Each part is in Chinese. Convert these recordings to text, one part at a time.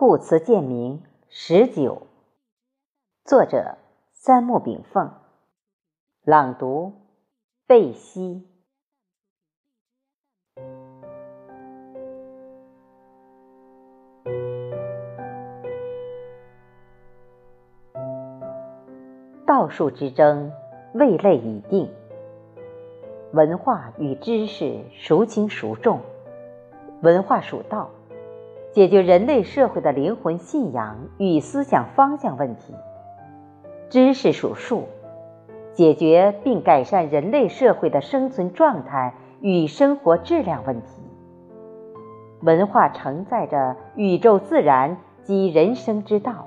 故词鉴明十九，作者三木炳凤，朗读贝西。道术之争，位类已定。文化与知识孰轻孰重？文化属道。解决人类社会的灵魂信仰与思想方向问题，知识属数，解决并改善人类社会的生存状态与生活质量问题。文化承载着宇宙自然及人生之道，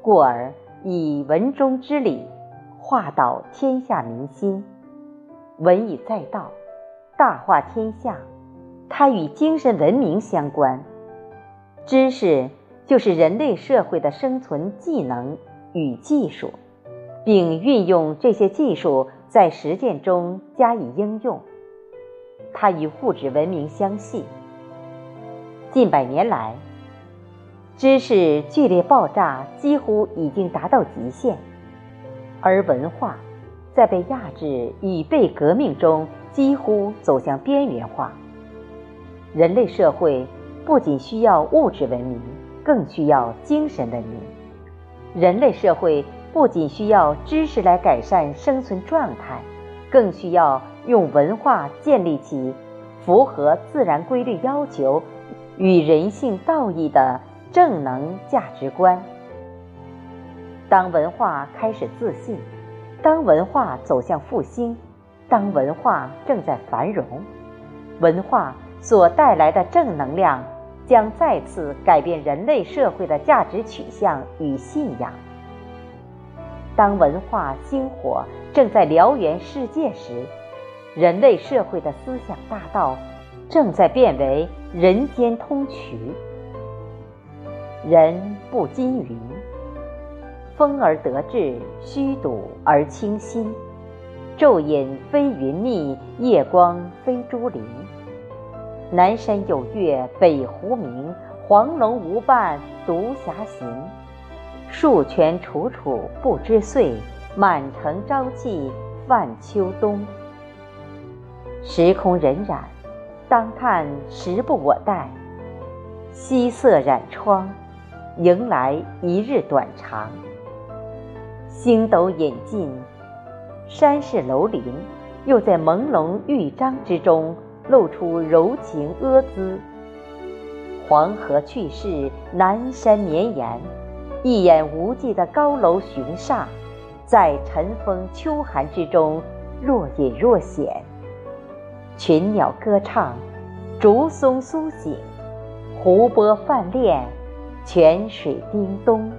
故而以文中之理化导天下民心。文以载道，大化天下，它与精神文明相关。知识就是人类社会的生存技能与技术，并运用这些技术在实践中加以应用。它与物质文明相系。近百年来，知识剧烈爆炸几乎已经达到极限，而文化在被压制与被革命中几乎走向边缘化。人类社会。不仅需要物质文明，更需要精神文明。人类社会不仅需要知识来改善生存状态，更需要用文化建立起符合自然规律要求与人性道义的正能价值观。当文化开始自信，当文化走向复兴，当文化正在繁荣，文化所带来的正能量。将再次改变人类社会的价值取向与信仰。当文化星火正在燎原世界时，人类社会的思想大道正在变为人间通衢。人不禁云：“风而得志，虚笃而清新。昼饮非云密，夜光非珠林。”南山有月北湖明，黄龙无伴独霞行。树泉楚楚不知岁，满城朝气泛秋冬。时空荏苒，当叹时不我待。夕色染窗，迎来一日短长。星斗引尽，山势楼林，又在朦胧玉章之中。露出柔情阿姿。黄河去世，南山绵延，一眼无际的高楼雄厦，在晨风秋寒之中若隐若现。群鸟歌唱，竹松苏醒，湖波泛恋，泉水叮咚。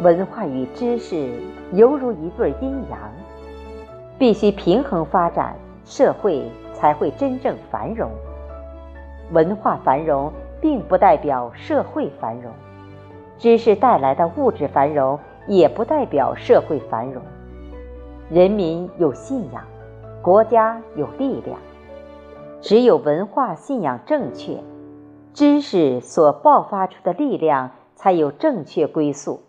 文化与知识犹如一对阴阳，必须平衡发展。社会才会真正繁荣。文化繁荣并不代表社会繁荣，知识带来的物质繁荣也不代表社会繁荣。人民有信仰，国家有力量。只有文化信仰正确，知识所爆发出的力量才有正确归宿。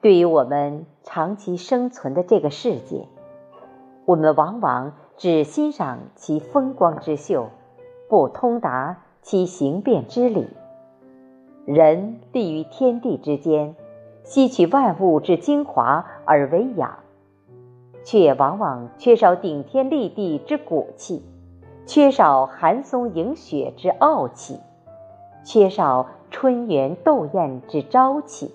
对于我们长期生存的这个世界。我们往往只欣赏其风光之秀，不通达其形变之理。人立于天地之间，吸取万物之精华而为养，却往往缺少顶天立地之骨气，缺少寒松迎雪之傲气，缺少春园斗艳之朝气，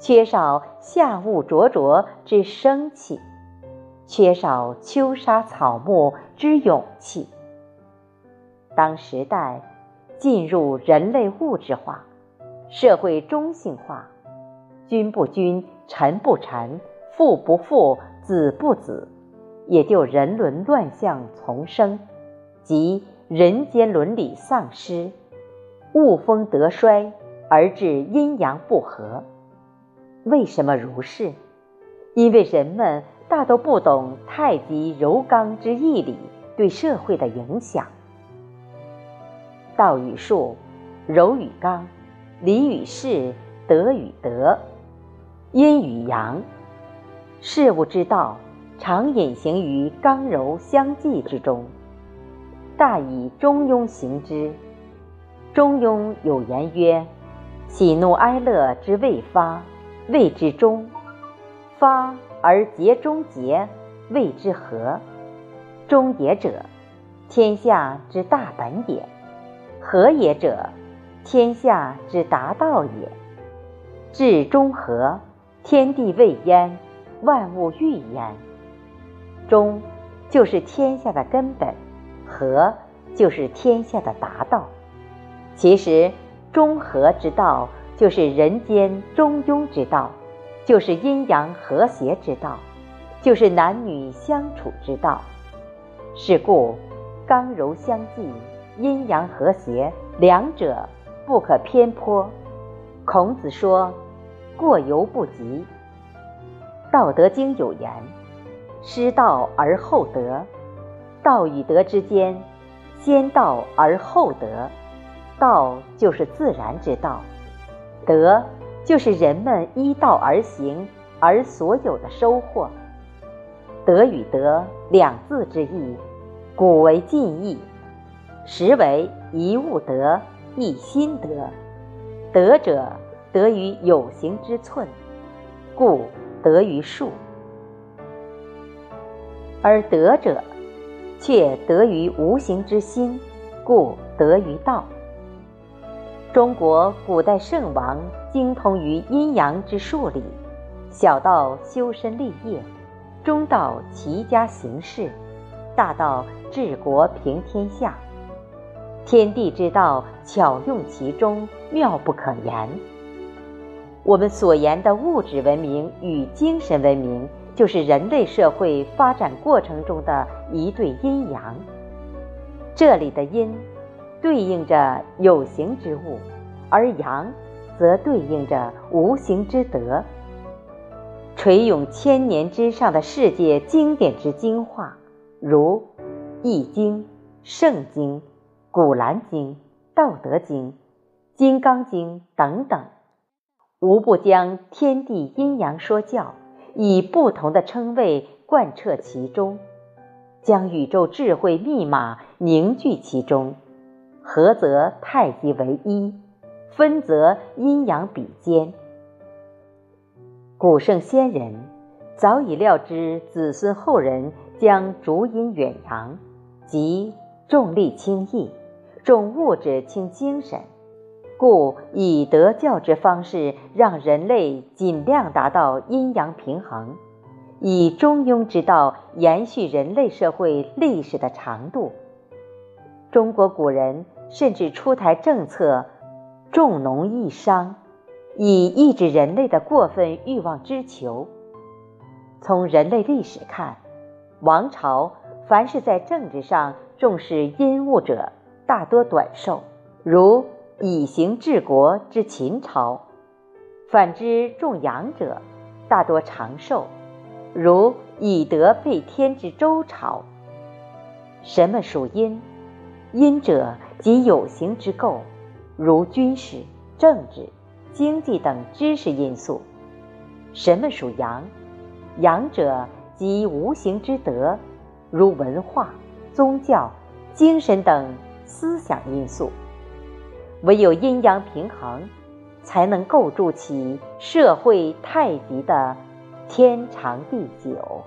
缺少夏雾灼灼之生气。缺少秋沙草木之勇气。当时代进入人类物质化、社会中性化，君不君，臣不臣，父不父，子不子，也就人伦乱象丛生，即人间伦理丧失，物风德衰，而致阴阳不和。为什么如是？因为人们。大都不懂太极柔刚之义理对社会的影响。道与术柔与刚，礼与事，德与德，阴与阳。事物之道，常隐形于刚柔相济之中。大以中庸行之。中庸有言曰：“喜怒哀乐之未发，谓之中；发而节中节，谓之和。中也者，天下之大本也；和也者，天下之达道也。至中和，天地未焉，万物欲焉。中就是天下的根本，和就是天下的达道。”其实，中和之道就是人间中庸之道，就是阴阳和谐之道，就是男女相处之道。是故，刚柔相济，阴阳和谐，两者不可偏颇。孔子说：“过犹不及。”《道德经》有言：“失道而后德，道与德之间，先道而后德。”道就是自然之道，德就是人们依道而行而所有的收获。德与德两字之意，古为近义，实为一物得，一心得。德者得于有形之寸，故得于术；而德者却得于无形之心，故得于道。中国古代圣王精通于阴阳之数理，小到修身立业，中到齐家行事，大到治国平天下，天地之道巧用其中，妙不可言。我们所言的物质文明与精神文明，就是人类社会发展过程中的一对阴阳。这里的阴。对应着有形之物，而阳则对应着无形之德。垂永千年之上的世界经典之精华，如《易经》《圣经》《古兰经》《道德经》《金刚经》等等，无不将天地阴阳说教以不同的称谓贯彻其中，将宇宙智慧密码凝聚其中。合则太极为一，分则阴阳比肩。古圣先人早已料知子孙后人将逐阴远阳，即重利轻义，重物质轻精神，故以德教之方式，让人类尽量达到阴阳平衡，以中庸之道延续人类社会历史的长度。中国古人。甚至出台政策，重农抑商，以抑制人类的过分欲望之求。从人类历史看，王朝凡是在政治上重视阴物者，大多短寿，如以刑治国之秦朝；反之重阳者，大多长寿，如以德配天之周朝。什么属阴？阴者即有形之构，如军事、政治、经济等知识因素。什么属阳？阳者即无形之德，如文化、宗教、精神等思想因素。唯有阴阳平衡，才能构筑起社会太极的天长地久。